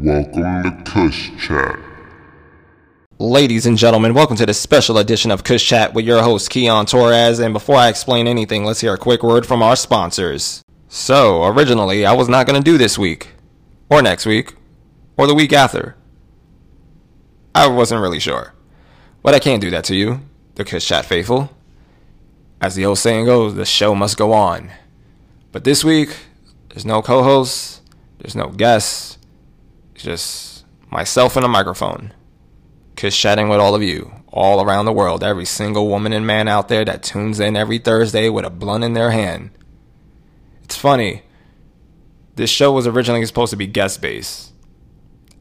Welcome to Kush Chat. Ladies and gentlemen, welcome to this special edition of Kush Chat with your host Keon Torres. And before I explain anything, let's hear a quick word from our sponsors. So, originally, I was not going to do this week, or next week, or the week after. I wasn't really sure. But I can't do that to you, the Kush Chat faithful. As the old saying goes, the show must go on. But this week, there's no co hosts, there's no guests, just myself and a microphone. Kush chatting with all of you, all around the world, every single woman and man out there that tunes in every Thursday with a blunt in their hand. It's funny. This show was originally supposed to be guest based,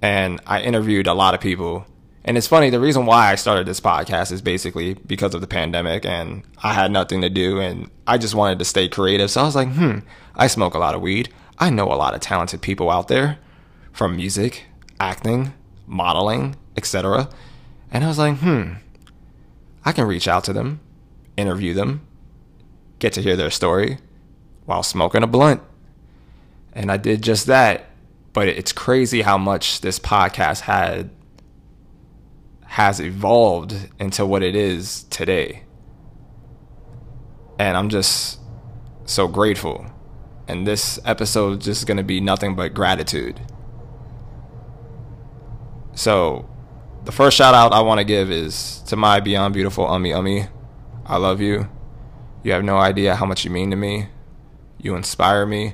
and I interviewed a lot of people. And it's funny, the reason why I started this podcast is basically because of the pandemic, and I had nothing to do, and I just wanted to stay creative. So I was like, hmm, I smoke a lot of weed. I know a lot of talented people out there from music, acting, modeling, etc. And I was like, hmm, I can reach out to them, interview them, get to hear their story while smoking a blunt. And I did just that. But it's crazy how much this podcast had has evolved into what it is today. And I'm just so grateful. And this episode is just going to be nothing but gratitude. So, the first shout out I want to give is to my beyond beautiful Ummi Ummi. I love you. You have no idea how much you mean to me. You inspire me.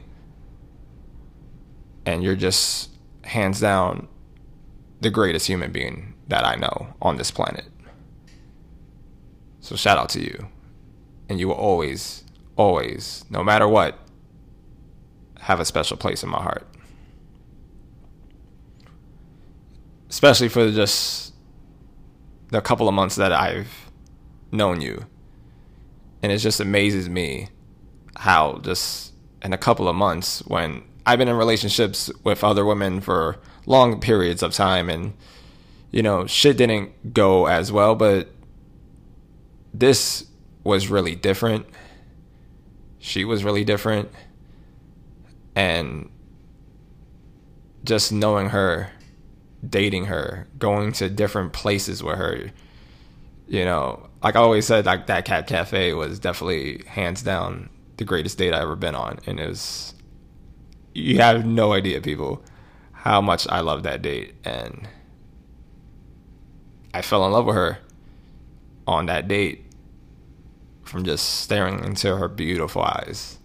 And you're just hands down the greatest human being that I know on this planet. So shout out to you. And you will always, always, no matter what, have a special place in my heart. Especially for just the couple of months that I've known you. And it just amazes me how just in a couple of months when I've been in relationships with other women for long periods of time and you know, shit didn't go as well, but this was really different. She was really different. And just knowing her dating her, going to different places with her. You know, like I always said, like that cat cafe was definitely hands down the greatest date I ever been on, and it was. You have no idea, people, how much I love that date, and I fell in love with her on that date from just staring into her beautiful eyes.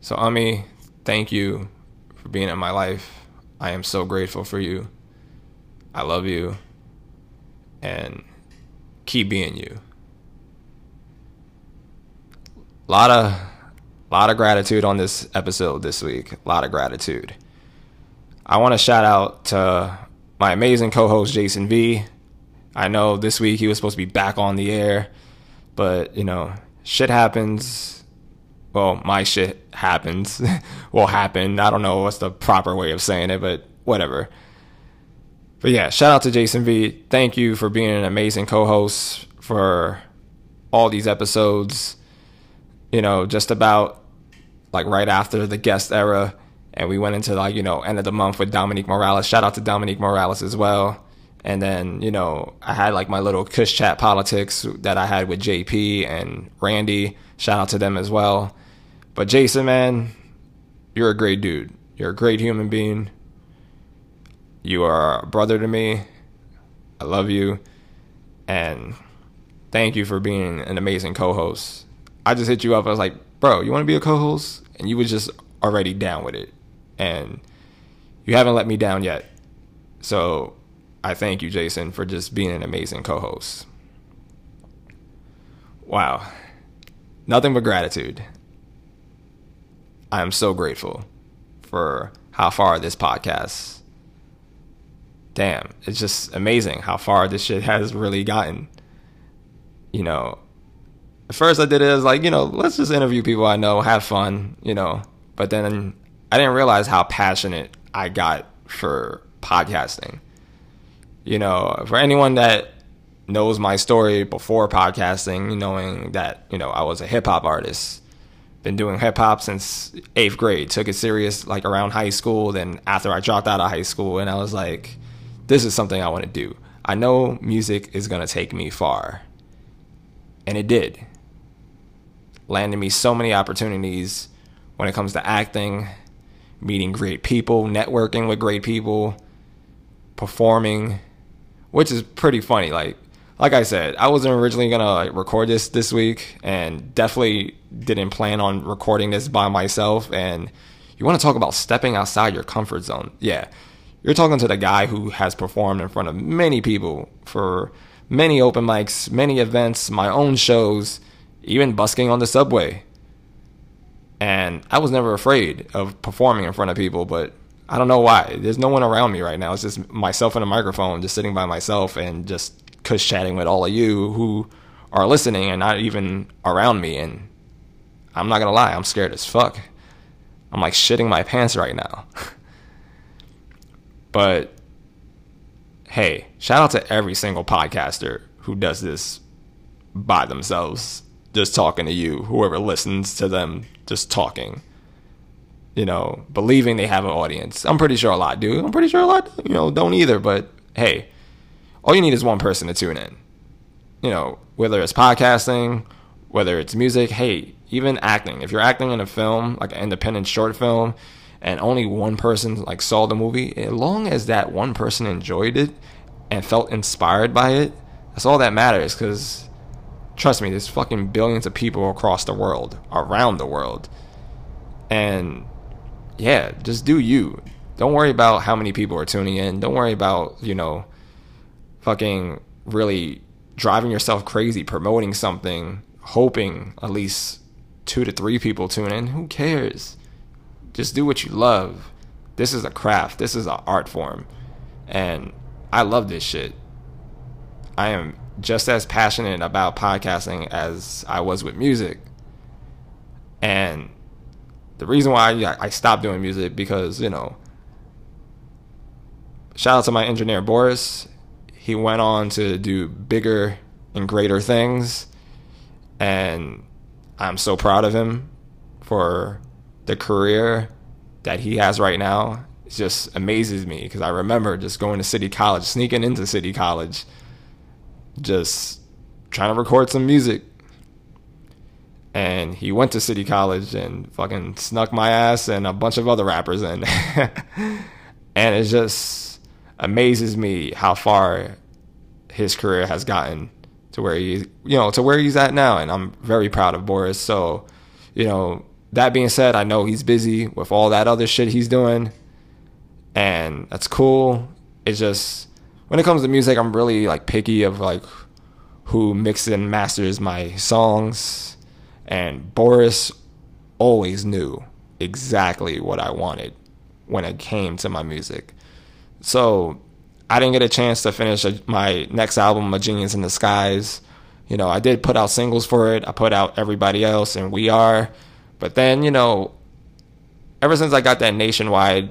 So, Ummi, thank you for being in my life. I am so grateful for you. I love you. And keep being you. A lot of lot of gratitude on this episode this week. A lot of gratitude. I want to shout out to my amazing co-host Jason V. I know this week he was supposed to be back on the air, but you know, shit happens well, my shit happens, will happen. I don't know what's the proper way of saying it, but whatever. But yeah, shout out to Jason V. Thank you for being an amazing co host for all these episodes. You know, just about like right after the guest era. And we went into like, you know, end of the month with Dominique Morales. Shout out to Dominique Morales as well. And then, you know, I had like my little Kush Chat politics that I had with JP and Randy. Shout out to them as well. But Jason, man, you're a great dude. You're a great human being. You are a brother to me. I love you. And thank you for being an amazing co host. I just hit you up. I was like, bro, you want to be a co host? And you was just already down with it. And you haven't let me down yet. So I thank you, Jason, for just being an amazing co host. Wow. Nothing but gratitude. I am so grateful for how far this podcast. Damn, it's just amazing how far this shit has really gotten. You know, at first I did it as like, you know, let's just interview people I know, have fun, you know. But then I didn't realize how passionate I got for podcasting. You know, for anyone that knows my story before podcasting, knowing that, you know, I was a hip hop artist been doing hip hop since eighth grade. Took it serious like around high school. Then after I dropped out of high school, and I was like, this is something I want to do. I know music is gonna take me far, and it did. Landed me so many opportunities when it comes to acting, meeting great people, networking with great people, performing, which is pretty funny. Like like I said, I wasn't originally gonna record this this week, and definitely didn't plan on recording this by myself. And you want to talk about stepping outside your comfort zone? Yeah, you're talking to the guy who has performed in front of many people for many open mics, many events, my own shows, even busking on the subway. And I was never afraid of performing in front of people, but I don't know why. There's no one around me right now. It's just myself and a microphone, just sitting by myself and just Kush chatting with all of you who are listening and not even around me. And I'm not gonna lie, I'm scared as fuck. I'm like shitting my pants right now. but hey, shout out to every single podcaster who does this by themselves, just talking to you, whoever listens to them just talking. You know, believing they have an audience. I'm pretty sure a lot do. I'm pretty sure a lot, you know, don't either. But hey, all you need is one person to tune in. You know, whether it's podcasting, whether it's music, hey, even acting. If you're acting in a film, like an independent short film, and only one person like saw the movie, as long as that one person enjoyed it and felt inspired by it, that's all that matters. Because trust me, there's fucking billions of people across the world, around the world, and yeah, just do you. Don't worry about how many people are tuning in. Don't worry about you know fucking really driving yourself crazy promoting something, hoping at least two to three people tune in. Who cares? Just do what you love. This is a craft. This is an art form. And I love this shit. I am just as passionate about podcasting as I was with music. And the reason why I stopped doing music because, you know, shout out to my engineer Boris he went on to do bigger and greater things. And I'm so proud of him for the career that he has right now. It just amazes me because I remember just going to City College, sneaking into City College, just trying to record some music. And he went to City College and fucking snuck my ass and a bunch of other rappers in. and it's just amazes me how far his career has gotten to where he, you know, to where he's at now. And I'm very proud of Boris. So, you know, that being said, I know he's busy with all that other shit he's doing. And that's cool. It's just, when it comes to music, I'm really like picky of like who mixes and masters my songs. And Boris always knew exactly what I wanted when it came to my music. So I didn't get a chance to finish my next album, A Genius in Disguise. You know, I did put out singles for it. I put out Everybody Else and We Are. But then, you know, ever since I got that nationwide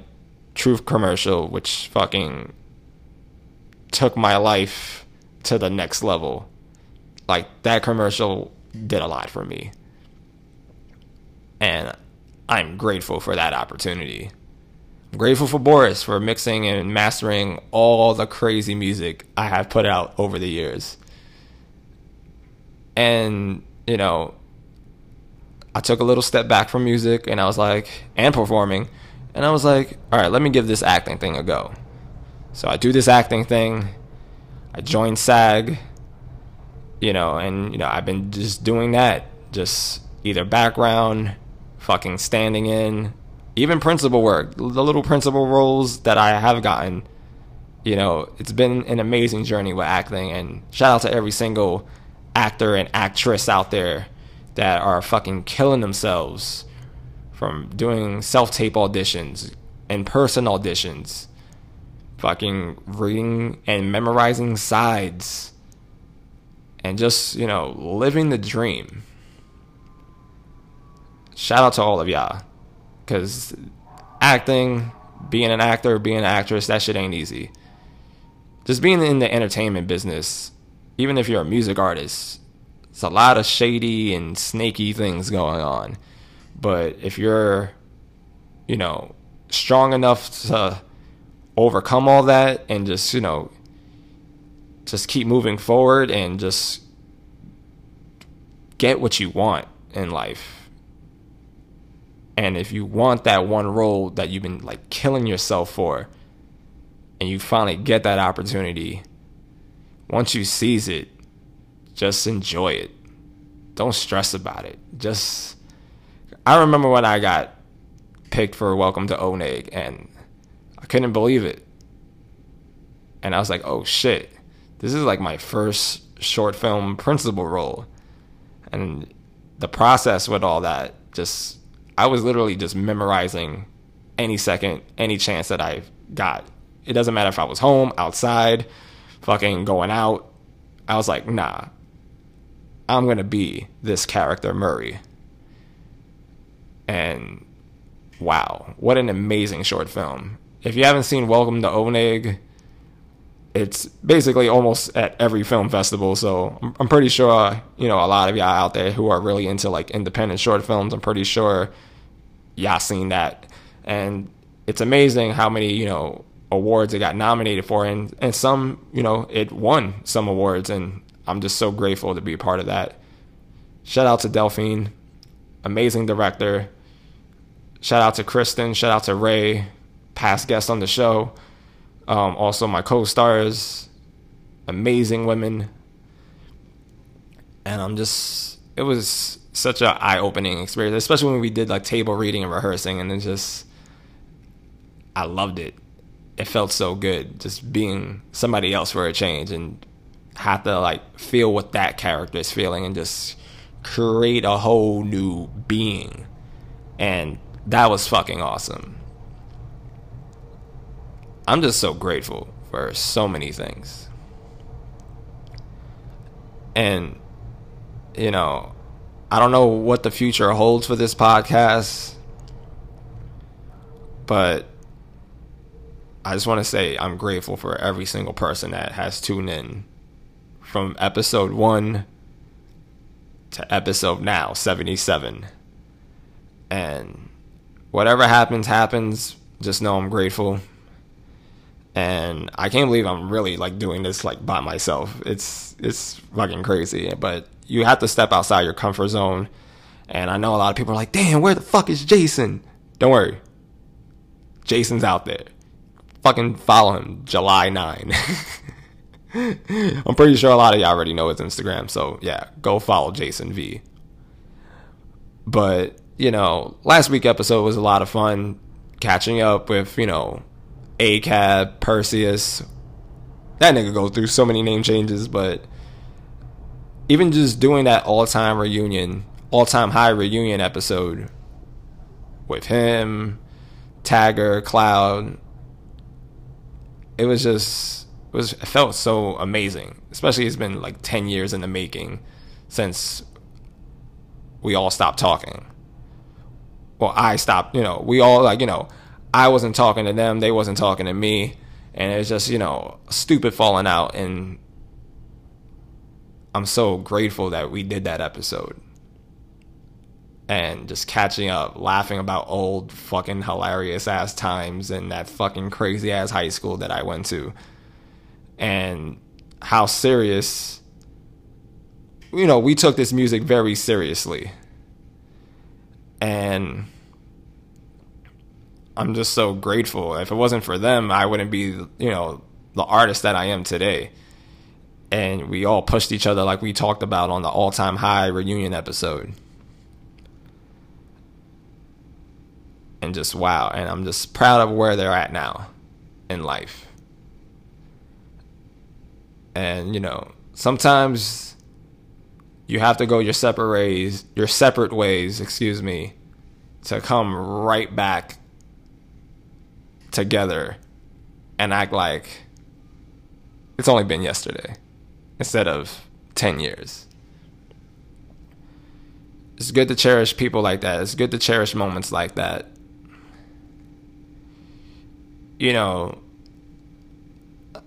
truth commercial, which fucking took my life to the next level, like that commercial did a lot for me. And I'm grateful for that opportunity. Grateful for Boris for mixing and mastering all the crazy music I have put out over the years. And, you know, I took a little step back from music and I was like, and performing. And I was like, all right, let me give this acting thing a go. So I do this acting thing. I joined SAG, you know, and, you know, I've been just doing that. Just either background, fucking standing in, even principal work, the little principal roles that I have gotten, you know, it's been an amazing journey with acting. And shout out to every single actor and actress out there that are fucking killing themselves from doing self tape auditions, in person auditions, fucking reading and memorizing sides, and just, you know, living the dream. Shout out to all of y'all because acting, being an actor, being an actress, that shit ain't easy. Just being in the entertainment business, even if you're a music artist, it's a lot of shady and snaky things going on. But if you're, you know, strong enough to overcome all that and just, you know, just keep moving forward and just get what you want in life. And if you want that one role that you've been like killing yourself for, and you finally get that opportunity, once you seize it, just enjoy it. Don't stress about it. Just, I remember when I got picked for Welcome to Oneg, and I couldn't believe it. And I was like, oh shit, this is like my first short film principal role. And the process with all that, just, I was literally just memorizing any second, any chance that I got. It doesn't matter if I was home, outside, fucking going out. I was like, nah, I'm gonna be this character, Murray. And wow, what an amazing short film. If you haven't seen Welcome to Oneg, it's basically almost at every film festival. So I'm pretty sure, you know, a lot of y'all out there who are really into like independent short films, I'm pretty sure y'all seen that. And it's amazing how many, you know, awards it got nominated for and, and some, you know, it won some awards and I'm just so grateful to be a part of that. Shout out to Delphine, amazing director. Shout out to Kristen, shout out to Ray, past guest on the show. Um, also, my co stars, amazing women. And I'm just, it was such an eye opening experience, especially when we did like table reading and rehearsing. And it just, I loved it. It felt so good just being somebody else for a change and have to like feel what that character is feeling and just create a whole new being. And that was fucking awesome. I'm just so grateful for so many things. And, you know, I don't know what the future holds for this podcast, but I just want to say I'm grateful for every single person that has tuned in from episode one to episode now, 77. And whatever happens, happens. Just know I'm grateful and I can't believe I'm really like doing this like by myself. It's it's fucking crazy, but you have to step outside your comfort zone. And I know a lot of people are like, "Damn, where the fuck is Jason?" Don't worry, Jason's out there. Fucking follow him, July nine. I'm pretty sure a lot of y'all already know his Instagram, so yeah, go follow Jason V. But you know, last week episode was a lot of fun catching up with you know ACAB, Perseus. That nigga goes through so many name changes, but even just doing that all time reunion, all time high reunion episode with him, Tagger, Cloud, it was just it was it felt so amazing. Especially it's been like ten years in the making since we all stopped talking. Well, I stopped, you know, we all like, you know, I wasn't talking to them, they wasn't talking to me, and it's just you know stupid falling out. And I'm so grateful that we did that episode and just catching up, laughing about old fucking hilarious ass times and that fucking crazy ass high school that I went to, and how serious. You know, we took this music very seriously. And I'm just so grateful. If it wasn't for them, I wouldn't be, you know, the artist that I am today. And we all pushed each other like we talked about on the all time high reunion episode. And just wow. And I'm just proud of where they're at now in life. And, you know, sometimes you have to go your separate ways, your separate ways, excuse me, to come right back together and act like it's only been yesterday instead of 10 years. It's good to cherish people like that. It's good to cherish moments like that. You know,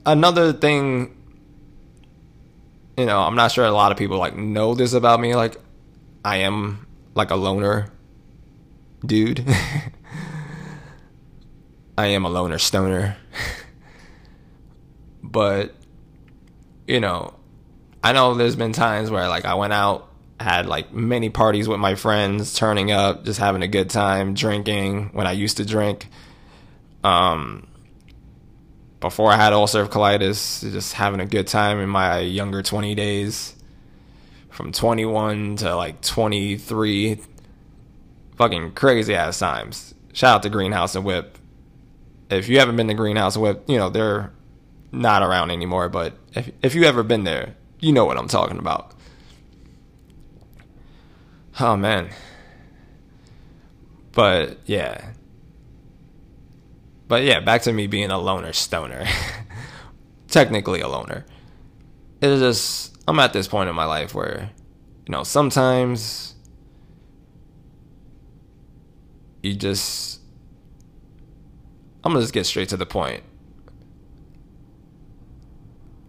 another thing, you know, I'm not sure a lot of people like know this about me. Like, I am like a loner. dude. I am a loner stoner. but you know, I know there's been times where like I went out, had like many parties with my friends, turning up, just having a good time, drinking when I used to drink. Um before I had ulcerative colitis, just having a good time in my younger 20 days. From 21 to like 23. Fucking crazy ass times. Shout out to Greenhouse and Whip. If you haven't been to Greenhouse Whip, you know, they're not around anymore, but if if you ever been there, you know what I'm talking about. Oh man. But yeah. But yeah, back to me being a loner stoner. Technically a loner. It's just I'm at this point in my life where, you know, sometimes you just I'm gonna just get straight to the point.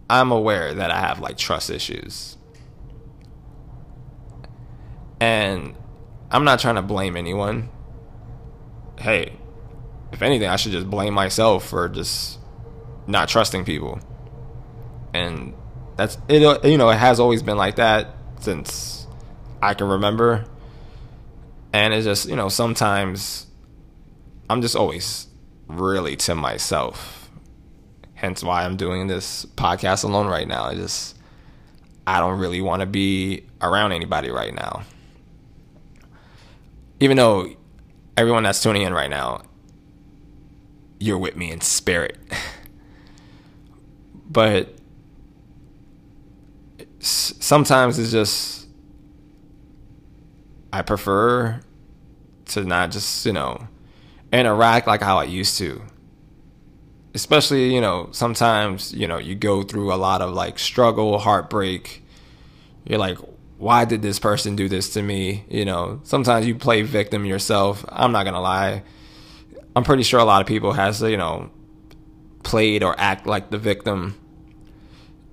I'm aware that I have like trust issues. And I'm not trying to blame anyone. Hey, if anything, I should just blame myself for just not trusting people. And that's it you know, it has always been like that since I can remember. And it's just, you know, sometimes I'm just always really to myself hence why I'm doing this podcast alone right now. I just I don't really want to be around anybody right now. Even though everyone that's tuning in right now, you're with me in spirit. but sometimes it's just I prefer to not just, you know, interact like how I used to. Especially you know sometimes you know you go through a lot of like struggle heartbreak. You're like why did this person do this to me? You know sometimes you play victim yourself. I'm not gonna lie. I'm pretty sure a lot of people has you know played or act like the victim.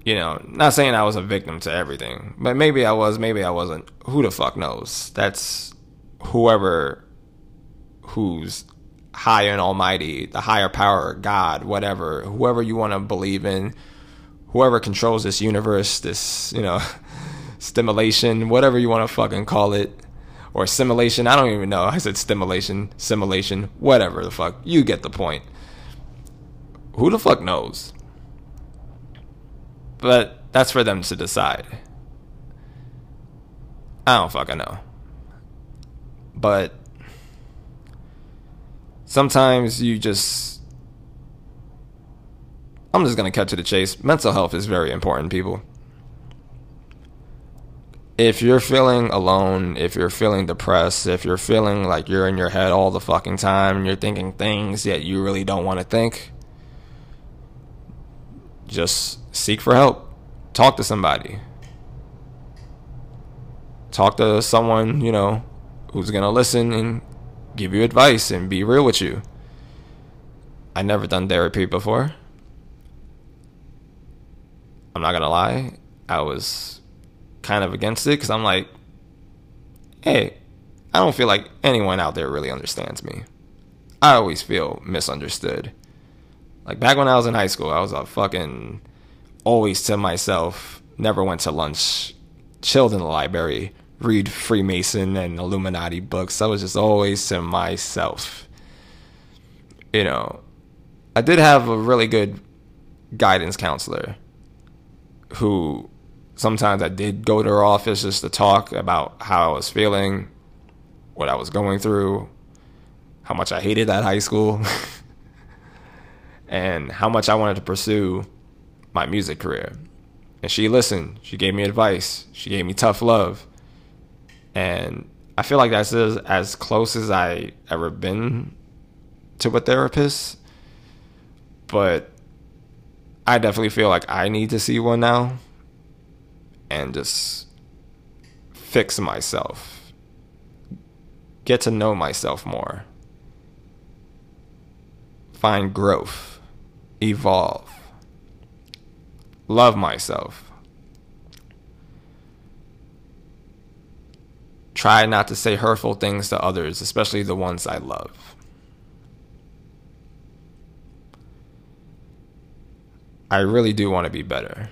You know not saying i was a victim to everything but maybe i was maybe i wasn't. Who the fuck knows? That's whoever who's high and almighty, the higher power, God, whatever, whoever you want to believe in, whoever controls this universe, this, you know, stimulation, whatever you want to fucking call it, or simulation. I don't even know. I said stimulation, simulation, whatever the fuck. You get the point. Who the fuck knows? But that's for them to decide. I don't fucking know. But sometimes you just I'm just going to cut to the chase. Mental health is very important, people. If you're feeling alone, if you're feeling depressed, if you're feeling like you're in your head all the fucking time and you're thinking things that you really don't want to think, just seek for help. Talk to somebody. Talk to someone, you know, who's going to listen and give you advice and be real with you. I never done therapy before. I'm not gonna lie, I was kind of against it because I'm like, hey, I don't feel like anyone out there really understands me. I always feel misunderstood. Like back when I was in high school, I was a fucking always to myself, never went to lunch, chilled in the library, read Freemason and Illuminati books. I was just always to myself. You know, I did have a really good guidance counselor who sometimes I did go to her office just to talk about how I was feeling, what I was going through, how much I hated that high school, and how much I wanted to pursue my music career. And she listened. She gave me advice. She gave me tough love and I feel like that's as, as close as I ever been to a therapist. But I definitely feel like I need to see one now and just fix myself. Get to know myself more. Find growth. Evolve. Love myself try not to say hurtful things to others, especially the ones I love. I really do want to be better.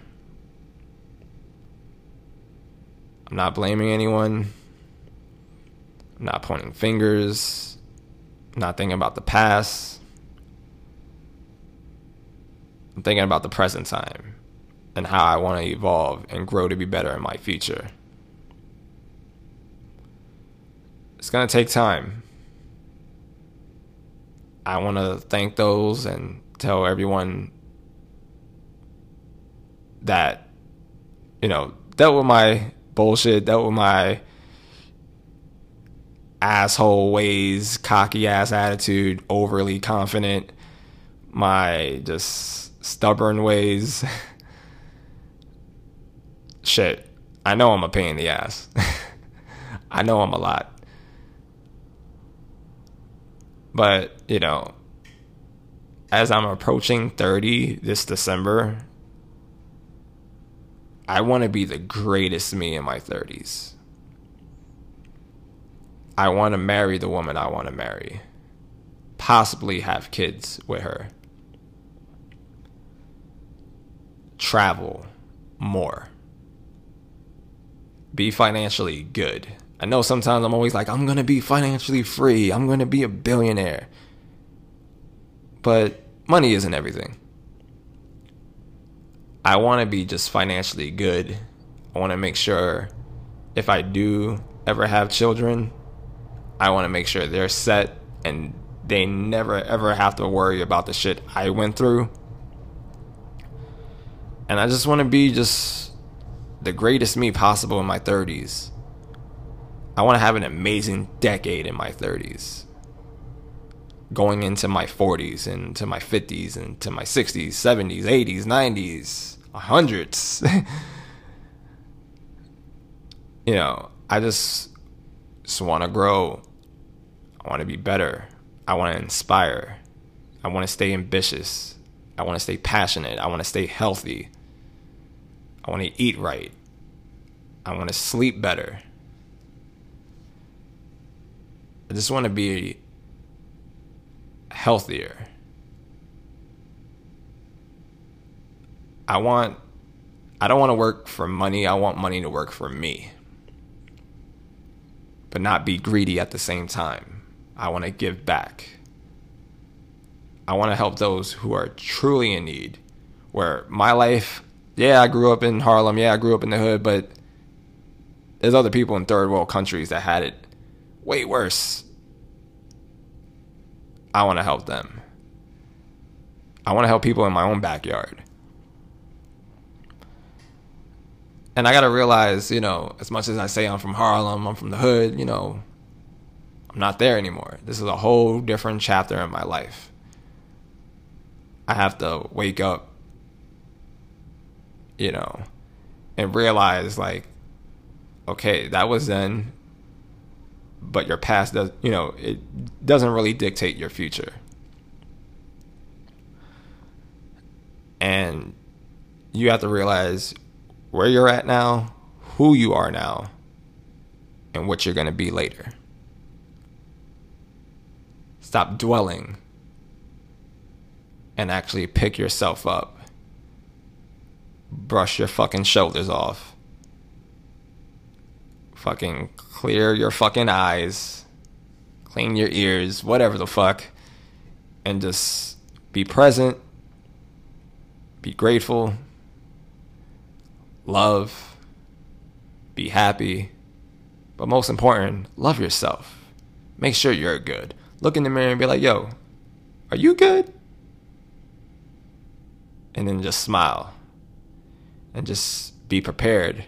I'm not blaming anyone. I'm not pointing fingers. I'm not thinking about the past. I'm thinking about the present time and how I want to evolve and grow to be better in my future. It's going to take time. I want to thank those and tell everyone that, you know, dealt with my bullshit, dealt with my asshole ways, cocky ass attitude, overly confident, my just stubborn ways. Shit, I know I'm a pain in the ass. I know I'm a lot. But, you know, as I'm approaching 30 this December, I want to be the greatest me in my 30s. I want to marry the woman I want to marry. Possibly have kids with her. Travel more. Be financially good. I know sometimes I'm always like, I'm going to be financially free. I'm going to be a billionaire. But money isn't everything. I want to be just financially good. I want to make sure if I do ever have children, I want to make sure they're set and they never ever have to worry about the shit I went through. And I just want to be just the greatest me possible in my 30s. I want to have an amazing decade in my 30s. Going into my 40s and to my 50s and to my 60s, 70s, 80s, 90s, hundreds. you know, I just just want to grow. I want to be better. I want to inspire. I want to stay ambitious. I want to stay passionate. I want to stay healthy. I want to eat right. I want to sleep better. I just want to be healthier. I want I don't want to work for money. I want money to work for me. But not be greedy at the same time. I want to give back. I want to help those who are truly in need. Where my life, yeah, I grew up in Harlem, yeah, I grew up in the hood, but there's other people in third world countries that had it way worse. I want to help them. I want to help people in my own backyard. and I gotta realize, you know, as much as I say I'm from Harlem, I'm from the hood, you know, I'm not there anymore. This is a whole different chapter in my life. I have to wake up, you know, and realize like, okay, that was then, but your past does, you know, it doesn't really dictate your future. And you have to realize where you're at now, who you are now, and what you're going to be later. Stop dwelling and actually pick yourself up. Brush your fucking shoulders off. Fucking clear your fucking eyes. Clean your ears, whatever the fuck. And just be present. Be grateful love, be happy, but most important, love yourself. Make sure you're good. Look in the mirror and be like, yo, are you good? And then just smile and just be prepared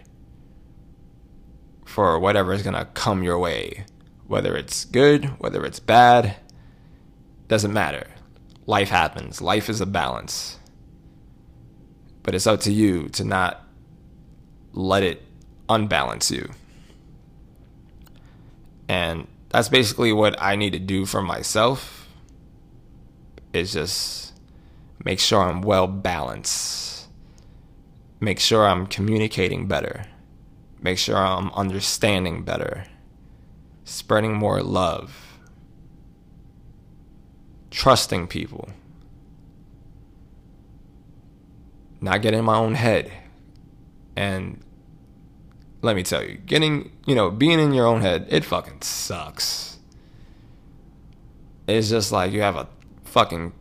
for whatever is going to come your way. Whether it's good, whether it's bad, doesn't matter. Life happens. Life is a balance. But it's up to you to not let it unbalance you. And that's basically what I need to do for myself is just make sure I'm well balanced. Make sure I'm communicating better. Make sure I'm understanding better. spreading more love, trusting people, not getting in my own head. And let me tell you, getting, you know, being in your own head, it fucking sucks. It's just like you have a fucking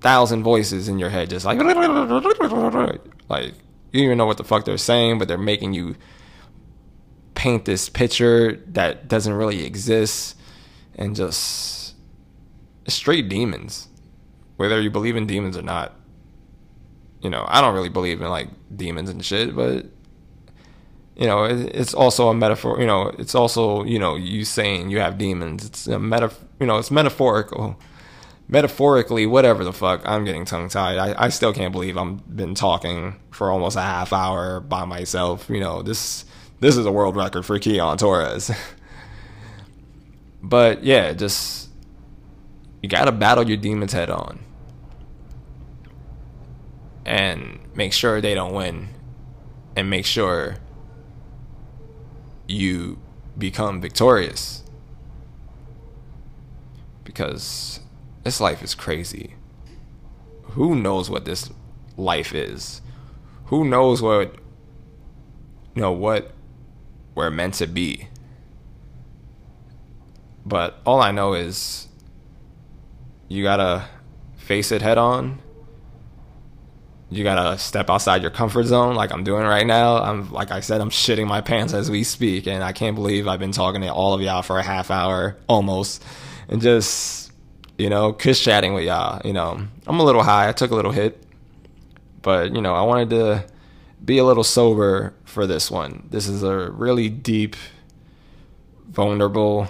thousand voices in your head, just like, like, you don't even know what the fuck they're saying, but they're making you paint this picture that doesn't really exist and just straight demons whether you believe in demons or not. You know i don't really believe in like demons and shit but you know it's also a metaphor you know it's also you know you saying you have demons. It's a meta you know it's metaphorical metaphorically whatever the fuck. I'm getting tongue tied I, I still can't believe i've been talking for almost a half hour by myself. You know this this is a world record for Keon Torres. but yeah, just you got to battle your demons head on and make sure they don't win and make sure you become victorious because this life is crazy. Who knows what this life is? Who knows what you know what we're meant to be. But all I know is you gotta face it head on. You gotta step outside your comfort zone like I'm doing right now. I'm like I said, I'm shitting my pants as we speak, and I can't believe I've been talking to all of y'all for a half hour almost, and just you know, Kush chatting with y'all. You know, I'm a little high. I took a little hit, but you know, I wanted to be a little sober for this one. This is a really deep, vulnerable.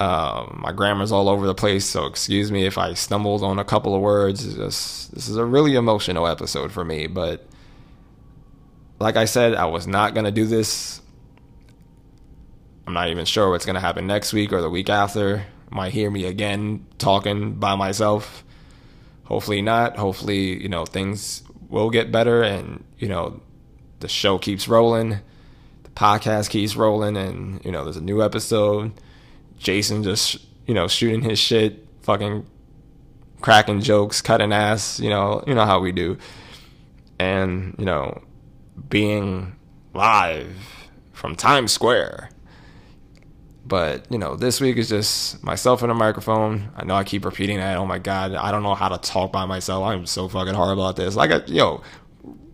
Um, my grammar's all over the place, so excuse me if I stumbled on a couple of words. Just, this is a really emotional episode for me, but like I said, I was not gonna do this. I'm not even sure what's gonna happen next week or the week after. Might hear me again talking by myself. Hopefully not. Hopefully, you know, things will get better and, you know, the show keeps rolling, the podcast keeps rolling, and you know there's a new episode. Jason just you know shooting his shit, fucking cracking jokes, cutting ass. You know you know how we do, and you know being live from Times Square. But, you know, this week is just myself and a microphone. I know I keep repeating that. Oh my God, I don't know how to talk by myself. I'm so fucking horrible at this. Like, yo,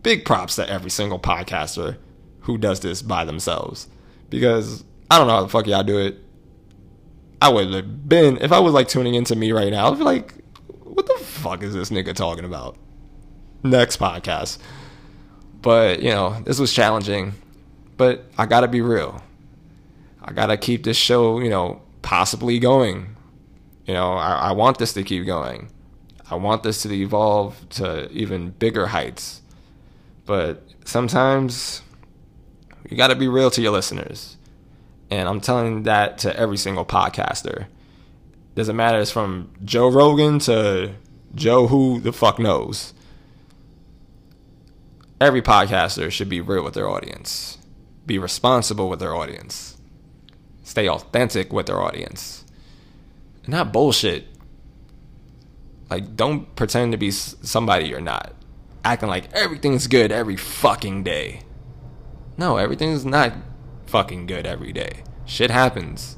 big props to every single podcaster who does this by themselves. Because I don't know how the fuck y'all do it. I would have been, if I was like tuning into me right now, I'd be like, what the fuck is this nigga talking about? Next podcast. But, you know, this was challenging. But I gotta be real. I gotta keep this show, you know, possibly going. You know, I, I want this to keep going. I want this to evolve to even bigger heights. But sometimes you got to be real to your listeners. And I'm telling that to every single podcaster. Doesn't matter, it's from Joe Rogan to Joe who the fuck knows. Every podcaster should be real with their audience, be responsible with their audience, stay authentic with their audience. Not bullshit. Like, don't pretend to be somebody you're not acting like everything's good every fucking day. No, everything's not fucking good every day. Shit happens.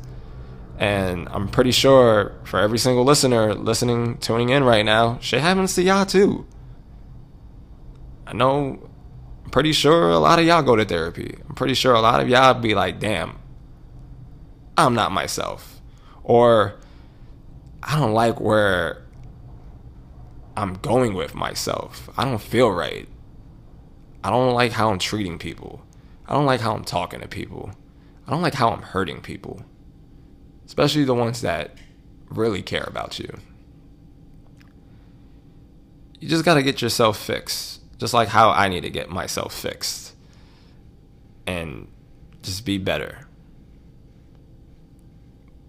And I'm pretty sure for every single listener listening, tuning in right now, shit happens to y'all too. I know, I'm pretty sure a lot of y'all go to therapy. I'm pretty sure a lot of y'all be like, damn, I'm not myself. Or, I don't like where I'm going with myself. I don't feel right. I don't like how I'm treating people. I don't like how I'm talking to people. I don't like how I'm hurting people. Especially the ones that really care about you. You just got to get yourself fixed. Just like how I need to get myself fixed. And just be better.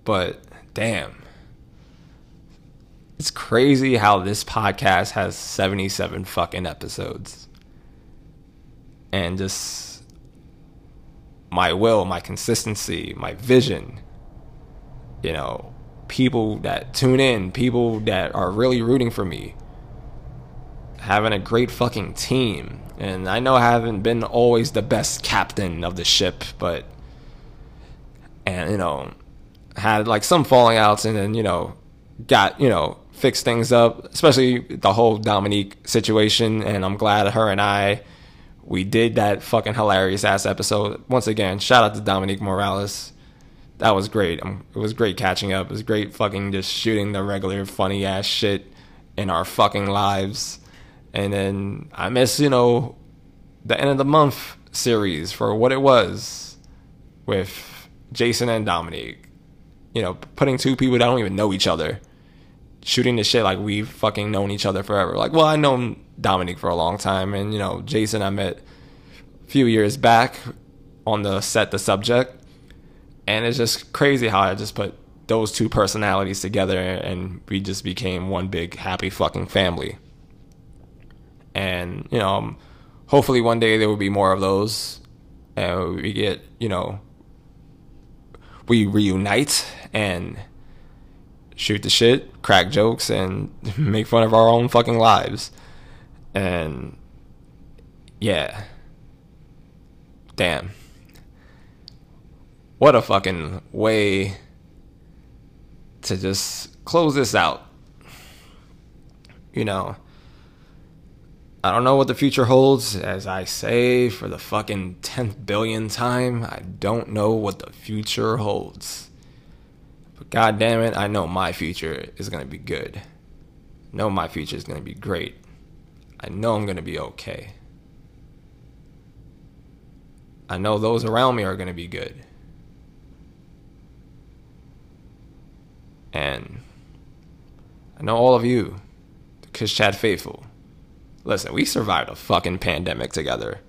But damn it's crazy how this podcast has 77 fucking episodes. And just my will, my consistency, my vision. You know, people that tune in, people that are really rooting for me. Having a great fucking team. And I know I haven't been always the best captain of the ship, but and you know, had like some falling outs and then, you know, got, you know, fixed things up, especially the whole Dominique situation and I'm glad her and I we did that fucking hilarious ass episode. Once again, shout out to Dominique Morales. That was great. Um, it was great catching up. It was great fucking just shooting the regular funny ass shit in our fucking lives. And then I miss, you know, the end of the month series for what it was with Jason and Dominique. You know, putting two people that don't even know each other, shooting the shit like we've fucking known each other forever. Like, well, I know Dominic for a long time, and you know Jason I met a few years back on the set the subject, and it's just crazy how I just put those two personalities together and we just became one big happy fucking family. And you know, um, hopefully one day there will be more of those, and we get you know we reunite and shoot the shit, crack jokes, and make fun of our own fucking lives. And yeah. Damn. What a fucking way to just close this out. You know, I don't know what the future holds. As I say for the fucking 10th billion time, I don't know what the future holds. God damn it, I know my future is going to be good. I know my future is going to be great. I know I'm going to be okay. I know those around me are going to be good. And I know all of you, the Kush Chat faithful. Listen, we survived a fucking pandemic together.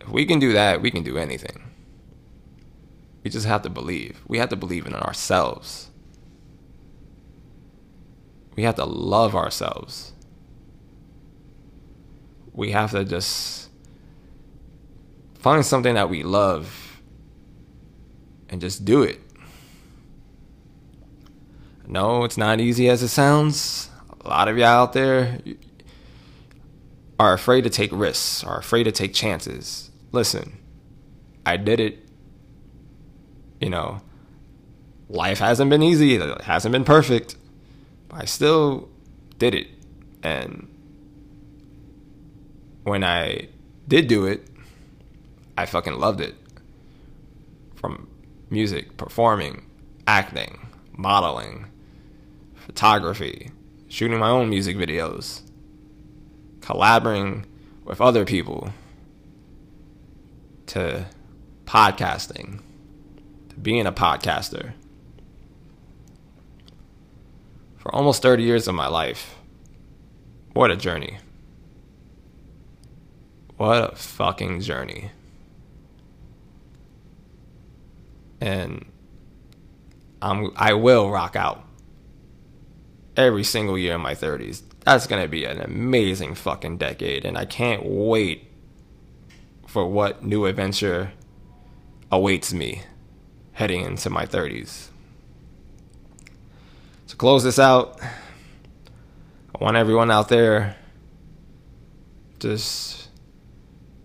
If we can do that, we can do anything. We just have to believe. We have to believe in ourselves. We have to love ourselves we have to just find something that we love and just do it. No, it's not easy as it sounds. A lot of y'all out there are afraid to take risks, are afraid to take chances. Listen, I did it. You know, life hasn't been easy, it hasn't been perfect, but I still did it. And when I did do it, I fucking loved it. From music, performing, acting, modeling, photography, shooting my own music videos, collaborating with other people, to podcasting, being a podcaster. For almost 30 years of my life, what a journey. What a fucking journey. And I'm I will rock out every single year in my 30s. That's going to be an amazing fucking decade and I can't wait for what new adventure awaits me heading into my 30s. To close this out, I want everyone out there just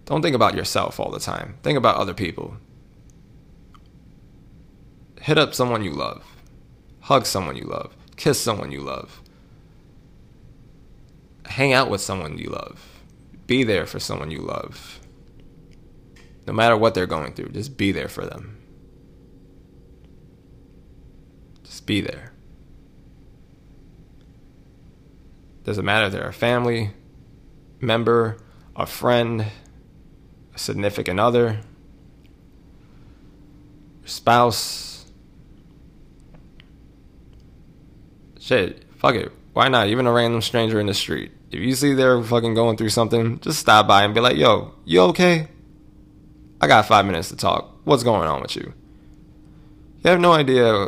don't think about yourself all the time. Think about other people. Hit up someone you love. Hug someone you love. Kiss someone you love. Hang out with someone you love. Be there for someone you love. No matter what they're going through, just be there for them. Just be there. Doesn't matter if they're a family member, a friend, a significant other, spouse. Shit, fuck it. Why not? Even a random stranger in the street. If you see they're fucking going through something, just stop by and be like, yo, you okay? I got five minutes to talk. What's going on with you? You have no idea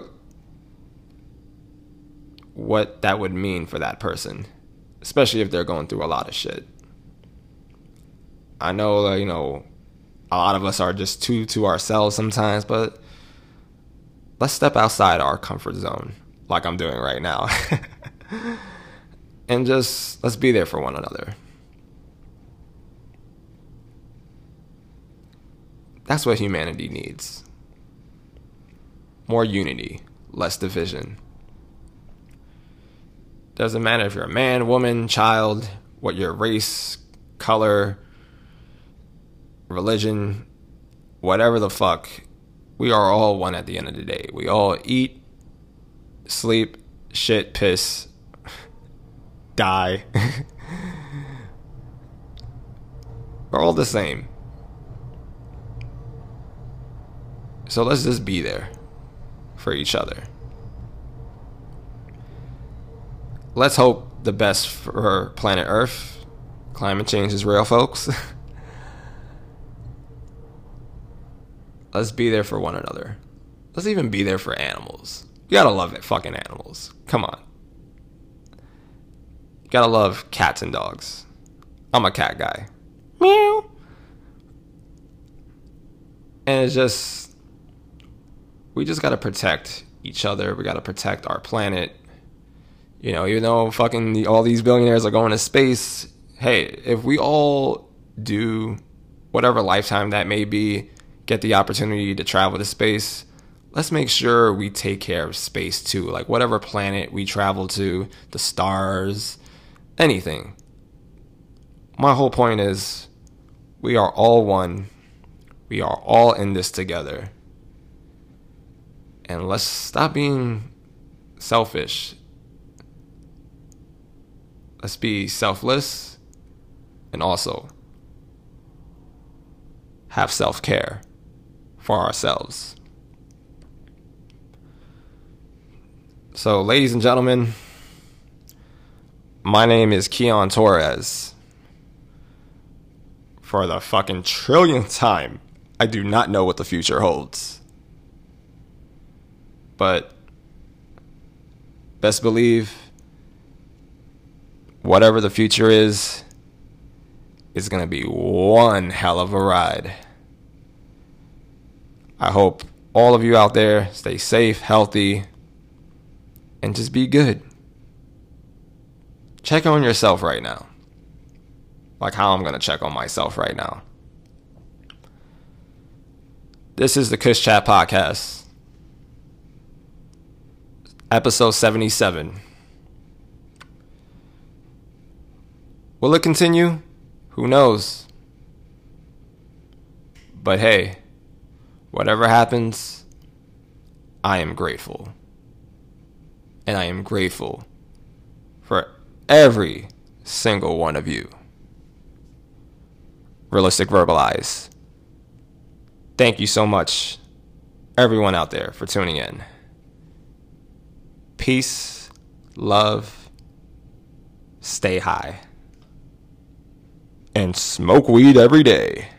what that would mean for that person, especially if they're going through a lot of shit. I know, uh, you know, a lot of us are just too to ourselves sometimes, but let's step outside our comfort zone like I'm doing right now. and just let's be there for one another. That's what humanity needs. More unity, less division. Doesn't matter if you're a man, woman, child, what your race, color, religion, whatever the fuck. We are all one at the end of the day. We all eat, sleep, shit, piss, die. We're all the same. So let's just be there for each other. Let's hope the best for planet Earth. Climate change is real, folks. let's be there for one another. Let's even be there for animals. You gotta love it, fucking animals. Come on. You gotta love cats and dogs. I'm a cat guy. Meow. And it's just, we just gotta protect each other. We gotta protect our planet. You know, even though fucking all these billionaires are going to space, hey, if we all do whatever lifetime that may be, get the opportunity to travel to space, let's make sure we take care of space too. Like whatever planet we travel to, the stars, anything. My whole point is we are all one. We are all in this together. And let's stop being selfish. Let's be selfless and also have self care for ourselves. So, ladies and gentlemen, my name is Keon Torres. For the fucking trillionth time, I do not know what the future holds. But best believe whatever the future is, is going to be one hell of a ride. I hope all of you out there stay safe, healthy, and just be good. Check on yourself right now. Like how I'm going to check on myself right now. This is the Kush Chat Podcast, episode 77. Will it continue? Who knows? But hey, Whatever happens, I am grateful. And I am grateful for every single one of you. Realistic Verbalize. Thank you so much, everyone out there, for tuning in. Peace, love, stay high, and smoke weed every day.